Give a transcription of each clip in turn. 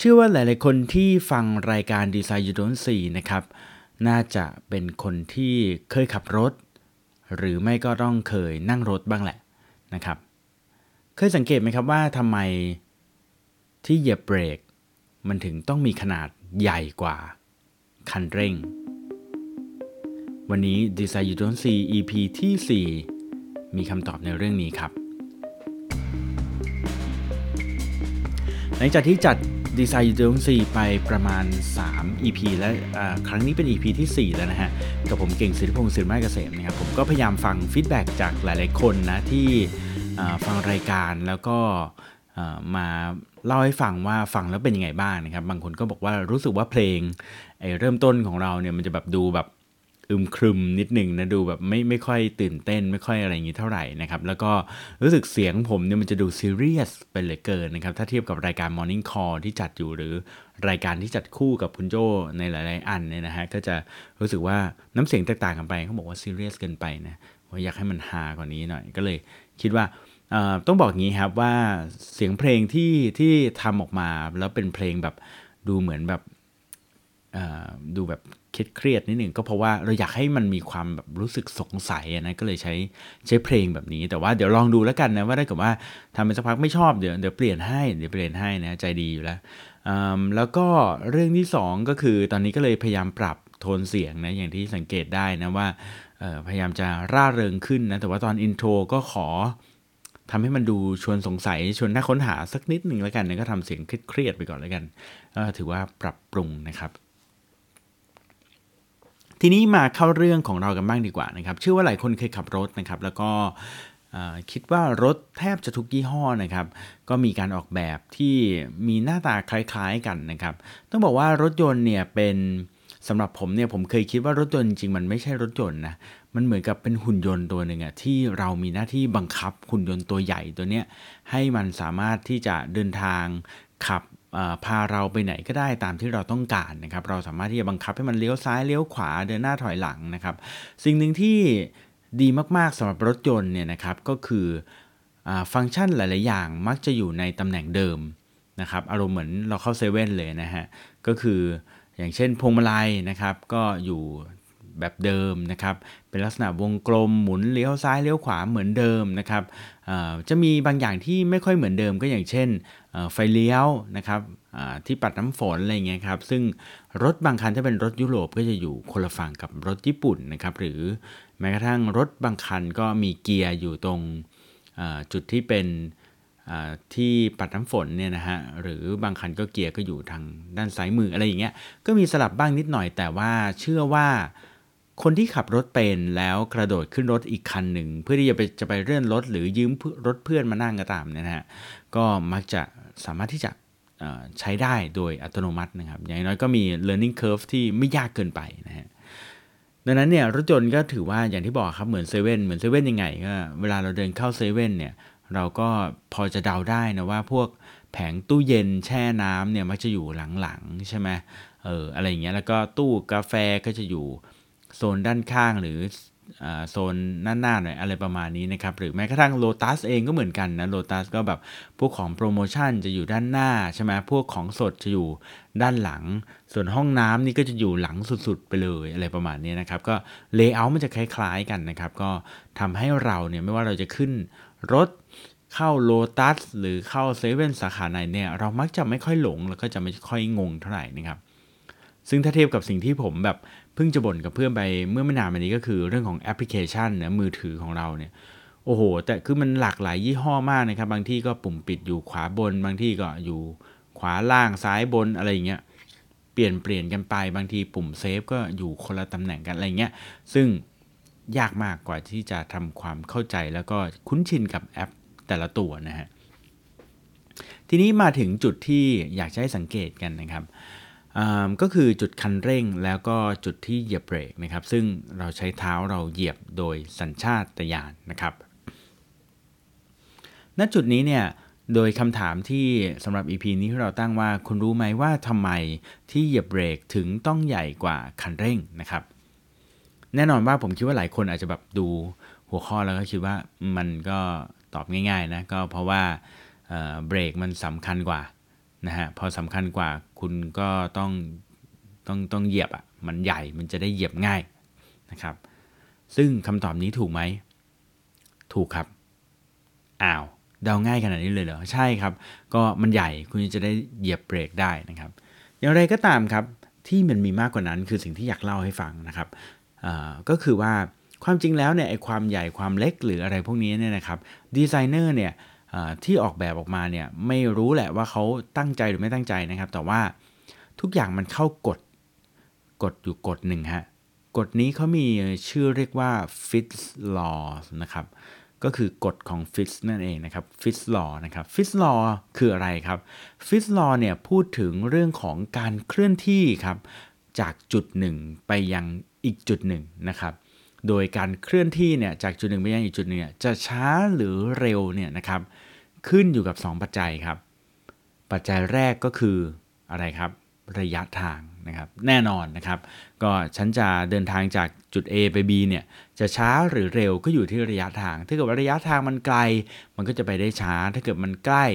เชื่อว่าหลาย ๆ คนที่ฟังรายการ Design You Don't See นะครับ น่าจะเป็นคนที่เคยขับรถ หรือไม่ก็ต้องเคยนั่งรถบ้างแหละนะครับ เคยสังเกตไหมครับว่าทำไมที่เหยียบเบรก มันถึงต้องมีขนาดใหญ่กว่า คันเร่ง วันนี้ Design You Don't See EP ที่ 4 มีคำตอบในเรื่องนี้ครับ หลังจากที่จัด Design You Don't See ไปประมาณ 3 EP และครั้งนี้เป็น EP ที่ 4 แล้วนะฮะ กับผมเก่งศิริพงศ์ศิริมาเกษมนะครับ ผมก็พยายามฟังฟีดแบ็กจากหลายๆคนนะที่ฟังรายการแล้วก็มาเล่าให้ฟังว่าฟังแล้วเป็นยังไงบ้างนะครับ บางคนก็บอกว่ารู้สึกว่าเพลงไอเริ่มต้นของเราเนี่ยมันจะแบบดูแบบ อึมครึมนิดหนึ่งนะดูแบบไม่ไม่ค่อยตื่นเต้น ไม่ค่อยอะไรอย่างนี้เท่าไหร่นะครับ แล้วก็รู้สึกเสียงผมเนี่ยมันจะดูซีเรียสไปเลยเกินนะครับ ถ้าเทียบกับรายการ Morning Call ที่จัดอยู่หรือรายการที่จัดคู่กับคุณโจในหลาย ๆ อันเนี่ยนะฮะก็จะรู้สึกว่าน้ำเสียงแตกต่างกันไปเขาบอกว่าซีเรียสเกินไปนะว่าอยากให้มันฮากว่านี้หน่อยก็เลยคิดว่าต้องบอกงี้ครับว่าเสียงเพลงที่ที่ทำออกมาแล้วเป็นเพลงแบบดูเหมือนแบบดูแบบ คิดเครียดนิดหนึ่งก็เพราะว่าเราอยากให้มันมีความแบบรู้สึกสงสัยนะก็เลยใช้ใช้เพลงแบบนี้ แต่ว่าเดี๋ยวลองดูแล้วกันนะว่าถ้าเกิดว่าทำไปสักพักไม่ชอบเดี๋ยวเดี๋ยวเปลี่ยนให้เดี๋ยวเปลี่ยนให้นะใจดีอยู่แล้วแล้วก็เรื่องที่ 2 ก็คือตอนนี้ก็เลยพยายามปรับโทนเสียงนะอย่างที่สังเกตได้นะว่าพยายามจะร่าเริงขึ้นนะแต่ว่าตอนอินโทรก็ขอทำให้มันดูชวนสงสัยชวนน่าค้นหาสักนิดหนึ่งแล้วกันนะก็ทำเสียงเครียดๆไปก่อนแล้วกันก็ถือว่าปรับปรุงนะครับ ทีนี้มาเข้าเรื่องของเรากันบ้างดีกว่านะครับเชื่อว่าหลายคนเคยขับรถนะครับแล้วก็คิดว่ารถแทบจะทุกยี่ห้อนะครับ ก็มีการออกแบบที่มีหน้าตาคล้ายๆกันนะครับ ต้องบอกว่ารถยนต์เนี่ยเป็นสำหรับผมเนี่ยผมเคยคิดว่ารถยนต์จริงมันไม่ใช่รถยนต์นะมันเหมือนกับเป็นหุ่นยนต์ตัวหนึ่งอะที่เรามีหน้าที่บังคับหุ่นยนต์ตัวใหญ่ตัวเนี้ยให้มันสามารถที่จะเดินทางขับ พาเราไปไหนก็ได้ตามที่เราต้องการนะครับ เราสามารถที่จะบังคับให้มันเลี้ยวซ้ายเลี้ยวขวาเดินหน้าถอยหลังนะครับ สิ่งหนึ่งที่ดีมากๆสำหรับรถยนต์เนี่ยนะครับก็คืออฟังก์ชันหลาย ๆ อย่างมักจะอยู่ในตำแหน่งเดิมนะครับอารมณ์เหมือนเราเข้าเซเว่นเลยนะฮะก็คืออย่างเช่นพวงมาลัยนะครับก็อยู่ แบบเดิมนะครับ เป็นลักษณะวงกลมหมุนเลี้ยวซ้ายเลี้ยวขวาเหมือนเดิมนะครับจะมีบางอย่างที่ไม่ค่อยเหมือนเดิมก็อย่างเช่นไฟเลี้ยวนะครับที่ปัดน้ำฝนอะไรเงี้ยครับซึ่งรถบางคันถ้าเป็นรถยุโรปก็จะอยู่คนละฝั่งกับรถญี่ปุ่นนะครับหรือแม้กระทั่งรถบางคันก็มีเกียร์อยู่ตรงจุดที่เป็นที่ปัดน้ำฝนเนี่ยนะฮะหรือบางคันก็เกียร์ก็อยู่ทางด้านซ้ายมืออะไรอย่างเงี้ยก็มีสลับบ้างนิดหน่อยแต่ว่าเชื่อว่า คนที่ขับรถเป็นแล้วกระโดดขึ้นรถอีกคันหนึ่ง เพื่อที่จะไปจะไปเลื่อนรถหรือยืมรถเพื่อนมานั่งก็ตามเนี่ยนะฮะก็มักจะสามารถที่จะใช้ได้โดยอัตโนมัตินะครับ อย่างน้อยก็มี learning curve ที่ไม่ยากเกินไปนะฮะดังนั้นเนี่ยรถยนต์ก็ถือว่าอย่างที่บอกครับเหมือนเซเว่นเหมือนเซเว่นยังไงก็เวลาเราเดินเข้าเซเว่นเนี่ยเราก็พอจะเดาได้นะว่าพวกแผงตู้เย็นแช่น้ำเนี่ยมักจะอยู่หลังๆใช่ไหมเอออะไรอย่างเงี้ยแล้วก็ตู้กาแฟก็จะอยู่ โซนด้านข้างหรือโซนหน้าๆหน่อยอะไรประมาณนี้นะครับ หรือแม้กระทั่งโลตัสเองก็เหมือนกันนะโลตัสก็แบบพวกของโปรโมชั่นจะอยู่ด้านหน้าใช่ไหมพวกของสดจะอยู่ด้านหลัง ส่วนห้องน้ำนี่ก็จะอยู่หลังสุดๆ ไปเลยอะไรประมาณนี้นะครับ ก็ layer มันจะคล้ายๆกันนะครับ ก็ทำให้เราเนี่ยไม่ว่าเราจะขึ้นรถเข้าโลตัสหรือเข้าเซเว่นสาขาไหนเนี่ยเรามักจะไม่ค่อยหลงแล้วก็จะไม่ค่อยงงเท่าไหร่นะครับ ซึ่งถ้าเทียบกับสิ่งที่ผมแบบ พิ่งจะบ่นกับเพื่อนไปเมื่อไม่นานมานี้ก็คือเรื่องของแอปพลิเคชันนะมือถือของเราเนี่ยโอ้โห แต่คือมันหลากหลายยี่ห้อมากนะครับ บางที่ก็ปุ่มปิดอยู่ขวาบน บางที่ก็อยู่ขวาล่างซ้ายบนอะไรอย่างเงี้ยเปลี่ยนเปลี่ยนกันไปบางทีปุ่มเซฟก็อยู่คนละตำแหน่งกันอะไรเงี้ยซึ่งยากมากกว่าที่จะทำความเข้าใจแล้วก็คุ้นชินกับแอปแต่ละตัวนะฮะทีนี้มาถึงจุดที่อยากให้สังเกตกันนะครับ ก็คือจุดคันเร่งแล้วก็จุดที่เหยียบเบรกนะครับ ซึ่งเราใช้เท้าเราเหยียบโดยสัญชาตญาณนะครับ ณจุดนี้เนี่ยโดยคำถามที่สำหรับ EP นี้ที่เราตั้งว่าคุณรู้ไหมว่าทำไมที่เหยียบเบรกถึงต้องใหญ่กว่าคันเร่งนะครับ แน่นอนว่าผมคิดว่าหลายคนอาจจะแบบดูหัวข้อแล้วก็คิดว่ามันก็ตอบง่ายๆนะก็เพราะว่าเบรกมันสำคัญกว่า นะฮะพอสำคัญกว่าคุณก็ต้องต้องต้องเหยียบอะ่ะมันใหญ่มันจะได้เหยียบง่ายนะครับ ซึ่งคำตอบนี้ถูกไหม ถูกครับ อ้าวเดาง่ายขนาดนี้เลยเหรอ ใช่ครับ ก็มันใหญ่คุณจะได้เหยียบเบรกได้นะครับ อย่างไรก็ตามครับที่มันมีมากกว่านั้นคือสิ่งที่อยากเล่าให้ฟังนะครับก็คือว่าความจริงแล้วเนี่ยไอความใหญ่ความเล็กหรืออะไรพวกนี้เนี่ยนะครับดีไซเนอร์เนี่ย ที่ออกแบบออกมาเนี่ยไม่รู้แหละว่าเขาตั้งใจหรือไม่ตั้งใจนะครับ แต่ว่าทุกอย่างมันเข้ากฎกฎอยู่กฎหนึ่งฮะกฎนี้เขามีชื่อเรียกว่า Fitz Law นะครับก็คือกฎของ Fitz นั่นเองนะครับ Fitz Law นะครับ Fitz Law คืออะไรครับ Fitz Law เนี่ยพูดถึงเรื่องของการเคลื่อนที่ครับจากจุดหนึ่งไปยังอีกจุดหนึ่งนะครับโดยการเคลื่อนที่เนี่ยจากจุดหนึ่งไปยังอีกจุดหนึ่งจะช้าหรือเร็วเนี่ยนะครับ ขึ้นอยู่กับ 2 ปัจจัยครับ ปัจจัยแรกก็คืออะไรครับ ระยะทางนะครับแน่นอนนะครับ ก็ฉันจะเดินทางจากจุด A ไป B เนี่ยจะช้าหรือเร็วก็อยู่ที่ระยะทาง ถ้าเกิดว่าระยะทางมันไกล มันก็จะไปได้ช้า ถ้าเกิดมันใกล้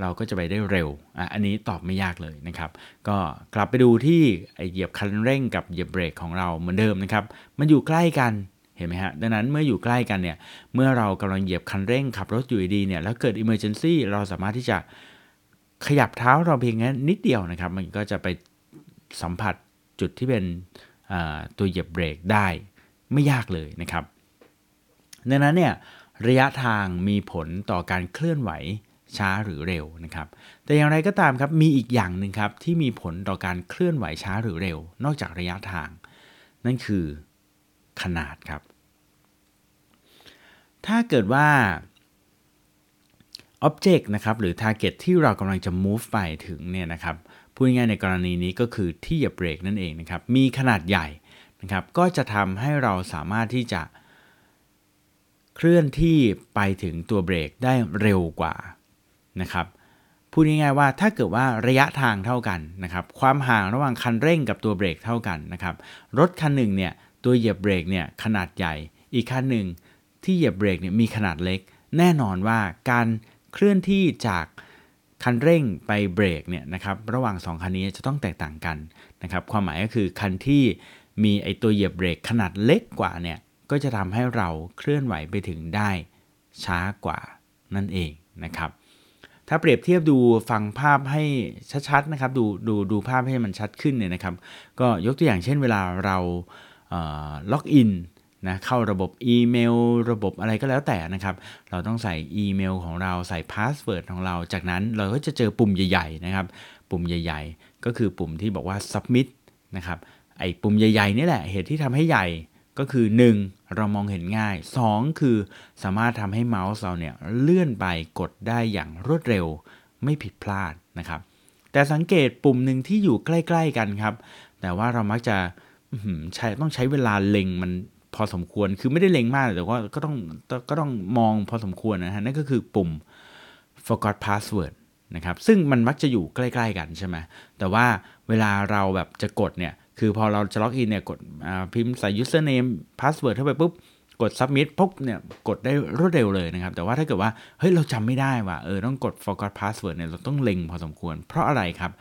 เราก็จะไปได้เร็วอะอันนี้ตอบไม่ยากเลยนะครับ ก็กลับไปดูที่เหยียบคันเร่งกับเหยียบเบรกของเราเหมือนเดิมนะครับ มันอยู่ใกล้กัน เห็นไหมฮะดังนั้นเมื่ออยู่ใกล้กันเนี่ยเมื่อเรากำลังเหยียบคันเร่งขับรถอยู่ดีเนี่ยแล้วเกิด emergency เราสามารถที่จะขยับเท้าเราเพียงแค่นิดเดียวนะครับ มันก็จะไปสัมผัสจุดที่เป็นตัวเหยียบเบรกได้ไม่ยากเลยนะครับดังนั้นเนี่ยระยะทางมีผลต่อการเคลื่อนไหวช้าหรือเร็วนะครับ แต่อย่างไรก็ตามครับมีอีกอย่างหนึ่งครับที่มีผลต่อการเคลื่อนไหวช้าหรือเร็ว นอกจากระยะทาง นั่นคือ ขนาดครับ ถ้าเกิดว่า Object นะครับหรือ Target ที่เรากำลังจะ move ไปถึงเนี่ยนะครับพูดง่ายในกรณีนี้ก็คือที่เหยียบเบรกนั่นเองนะครับมีขนาดใหญ่นะครับก็จะทำให้เราสามารถที่จะ เคลื่อนที่ไปถึงตัวเบรกได้เร็วกว่านะครับพูดง่ายๆว่าถ้าเกิดว่าระยะทางเท่ากันนะครับความห่างระหว่างคันเร่งกับตัวเบรกเท่ากันนะครับรถคันหนึ่งเนี่ย ตัวเหยียบเบรกเนี่ยขนาดใหญ่ อีกคันหนึ่งที่เหยียบเบรกเนี่ยมีขนาดเล็ก แน่นอนว่าการเคลื่อนที่จากคันเร่งไปเบรกเนี่ยนะครับระหว่าง 2 คันนี้จะต้องแตกต่างกันนะครับความหมายก็คือคันที่มีไอตัวเหยียบเบรกขนาดเล็กกว่าเนี่ยก็จะทำให้เราเคลื่อนไหวไปถึงได้ช้ากว่านั่นเองนะครับถ้าเปรียบเทียบดูฟังภาพให้ชัดๆนะครับดูดูดูภาพให้มันชัดขึ้นเนี่ยนะครับ ก็ยกตัวอย่างเช่นเวลาเรา login นะเข้าระบบอีเมล ระบบอะไรก็แล้วแต่นะครับ เราต้องใส่อีเมลของเราใส่ password ของเรา จากนั้นเราก็จะเจอปุ่มใหญ่ๆนะครับ ปุ่มใหญ่ ๆ ก็คือปุ่มที่บอกว่า submit นะครับไอ้ปุ่มใหญ่ๆนี่แหละเหตุที่ทำให้ใหญ่ก็คือ 1. เรามองเห็นง่าย 2. คือสามารถทำให้เมาส์เราเนี่ยเลื่อนไปกดได้อย่างรวดเร็ว ไม่ผิดพลาดนะครับ แต่สังเกตปุ่มหนึ่งที่อยู่ใกล้ ๆ กันครับ แต่ว่าเรามักจะ ใช้ต้องใช้เวลาเล็งมันพอสมควร คือไม่ได้เล็งมากแต่ว่าก็ต้องก็ต้องมองพอสมควรนะฮะนั่นก็คือปุ่ม forgot password นะครับ ซึ่งมันมักจะอยู่ใกล้ ๆ กันใช่ไหมแต่ว่าเวลาเราแบบจะกดเนี่ย คือพอเราจะล็อกอินเนี่ย กดพิมพ์ใส่ username password เข้าไปปุ๊บ กด submit ปุ๊บเนี่ย กดได้รวดเร็วเลยนะครับ แต่ว่าถ้าเกิดว่า เฮ้ย เราจำไม่ได้ว่ะ เออ ต้องกด forgot password เนี่ย เราต้องเล็งพอสมควร เพราะอะไรครับ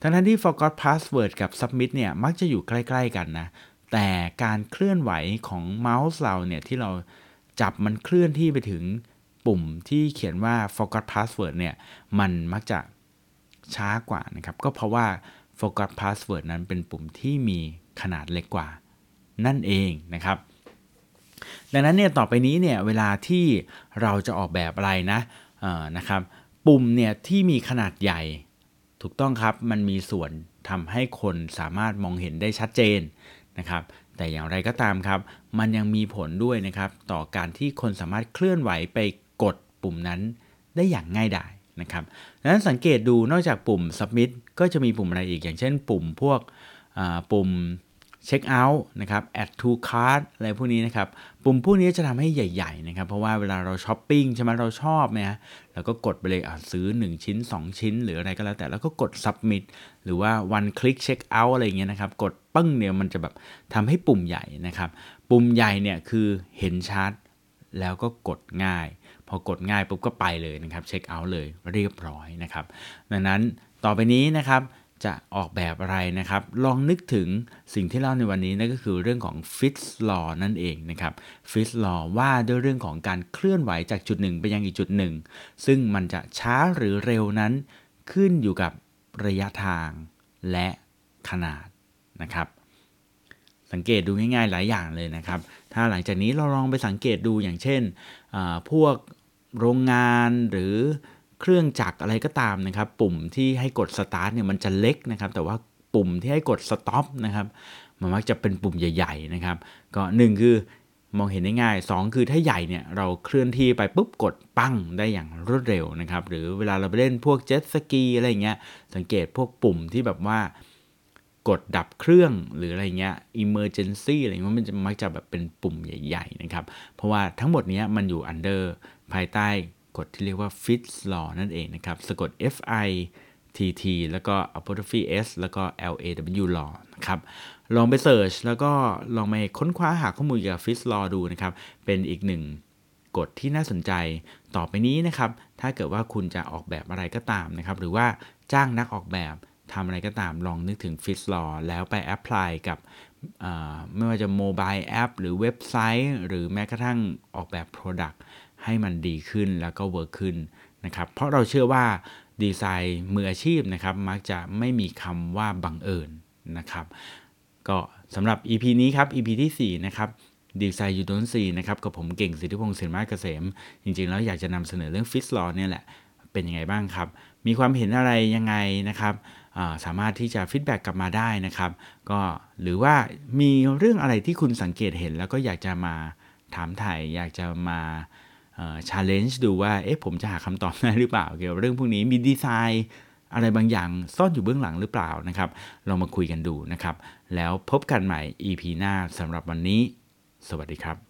ทั้งที่ forgot password กับ submit เนี่ยมักจะอยู่ใกล้ ๆ กันนะ แต่การเคลื่อนไหวของเมาส์เราเนี่ยที่เราจับมันเคลื่อนที่ไปถึงปุ่มที่เขียนว่า forgot password เนี่ยมันมักจะช้ากว่านะครับ ก็เพราะว่า forgot password นั้นเป็นปุ่มที่มีขนาดเล็กกว่า นั่นเองนะครับ ดังนั้นเนี่ยต่อไปนี้เนี่ยเวลาที่เราจะออกแบบอะไรนะนะครับ ปุ่มเนี่ยที่มีขนาดใหญ่ ถูกต้องครับมันมีส่วนทำให้คนสามารถมองเห็นได้ชัดเจนนะครับ แต่อย่างไรก็ตามครับ มันยังมีผลด้วยนะครับ ต่อการที่คนสามารถเคลื่อนไหวไปกดปุ่มนั้นได้อย่างง่ายดายนะครับดังนั้นสังเกตดูนอกจากปุ่ม submit ก็จะมีปุ่มอะไรอีกอย่างเช่น ปุ่มพวกปุ่ม เช็คเอาท์นะครับ add to cart อะไรพวกนี้นะครับ ปุ่มพวกนี้จะทำให้ใหญ่ๆนะครับ เพราะว่าเวลาเราช้อปปิ้งใช่ไหมเราชอบนะเราก็กดไปเลยซื้อ 1 ชิ้น 2 ชิ้น หรืออะไรก็แล้วแต่แล้วก็กด submit หรือว่า one click check out อะไรเงี้ยนะครับ กดปึ้งเนี่ยมันจะแบบทำให้ปุ่มใหญ่นะครับ ปุ่มใหญ่เนี่ยคือเห็นชัดแล้วก็กดง่าย พอกดง่ายปุ๊บก็ไปเลยนะครับเช็คเอาท์เลยเรียบร้อยนะครับ ดังนั้นต่อไปนี้นะครับ จะออกแบบอะไรนะครับ ลองนึกถึงสิ่งที่เล่าในวันนี้นั่นก็คือเรื่องของ Fitz Law นั่นเองนะครับ Fitz Law ว่าด้วยเรื่องของการเคลื่อนไหวจากจุดหนึ่งไปยังอีกจุดหนึ่ง ซึ่งมันจะช้าหรือเร็วนั้นขึ้นอยู่กับระยะทางและขนาดนะครับ สังเกตดูง่ายๆหลายอย่างเลยนะครับ ถ้าหลังจากนี้เราลองไปสังเกตดูอย่างเช่น พวกโรงงานหรือ เครื่องจักรอะไรก็ตามนะครับ ปุ่มที่ให้กดสตาร์ทเนี่ยมันจะเล็กนะครับ แต่ว่าปุ่มที่ให้กดสต็อปนะครับมันมักจะเป็นปุ่มใหญ่ ๆนะครับ ก็หนึ่งคือมองเห็นได้ง่าย 2 คือถ้าใหญ่เนี่ยเราเคลื่อนที่ไปปุ๊บกดปั้งได้อย่างรวดเร็วนะครับ หรือเวลาเราไปเล่นพวกเจ็ตสกีอะไรเงี้ยสังเกตพวกปุ่มที่แบบว่ากดดับเครื่องหรืออะไรเงี้ย emergency อะไรเงี้ยมันจะมักจะแบบเป็นปุ่มใหญ่ ๆ นะครับ เพราะว่าทั้งหมดนี้มันอยู่ under ภายใต้ กฎที่เรียกว่า Fitts Law นั่นเองนะครับ สะกด F I T T แล้วก็ apostrophe S แล้วก็ L A Fitts Law นะครับ ลองไป search แล้วก็ลองไปค้นคว้าหาข้อมูลเกี่ยวกับ Fitts Law ดูนะครับ เป็นอีกหนึ่งกฎที่น่าสนใจต่อไปนี้นะครับ ถ้าเกิดว่าคุณจะออกแบบอะไรก็ตามนะครับ หรือว่าจ้างนักออกแบบ ทำอะไรก็ตามลองนึกถึง Fitts Law แล้วไป apply กับไม่ว่าจะ mobile app หรือเว็บไซต์ หรือแม้กระทั่งออกแบบ Product ให้มันดีขึ้นแล้วก็ work ขึ้นนะครับเพราะเราเชื่อว่าดีไซน์มืออาชีพนะครับมักจะไม่มีคำว่าบังเอิญนะครับก็สำหรับ EP นี้ครับ EP ที่ 4 นะครับ Design You Don't See นะครับกับผมเก่งสิทธิพงศ์เสินมาเกษม จริงๆ แล้วอยากจะนำเสนอเรื่อง Fitts Law เนี่ยแหละ เป็นยังไงบ้างครับ มีความเห็นอะไรยังไงนะครับ สามารถที่จะ feedback กลับมาได้นะครับ ก็หรือว่ามีเรื่องอะไรที่คุณสังเกตเห็น แล้วก็อยากจะมาถามไถ่อยากจะมาชาเลนจ์ดูว่าเอ๊ะผมจะหาคำตอบได้หรือเปล่า เกี่ยวกับเรื่องพวกนี้มีดีไซน์อะไรบางอย่างซ่อนอยู่เบื้องหลังหรือเปล่านะครับลองมาคุยกันดูนะครับ แล้วพบกันใหม่ EP หน้าสำหรับวันนี้ สวัสดีครับ